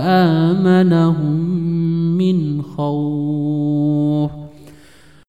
آمنهم من خوف.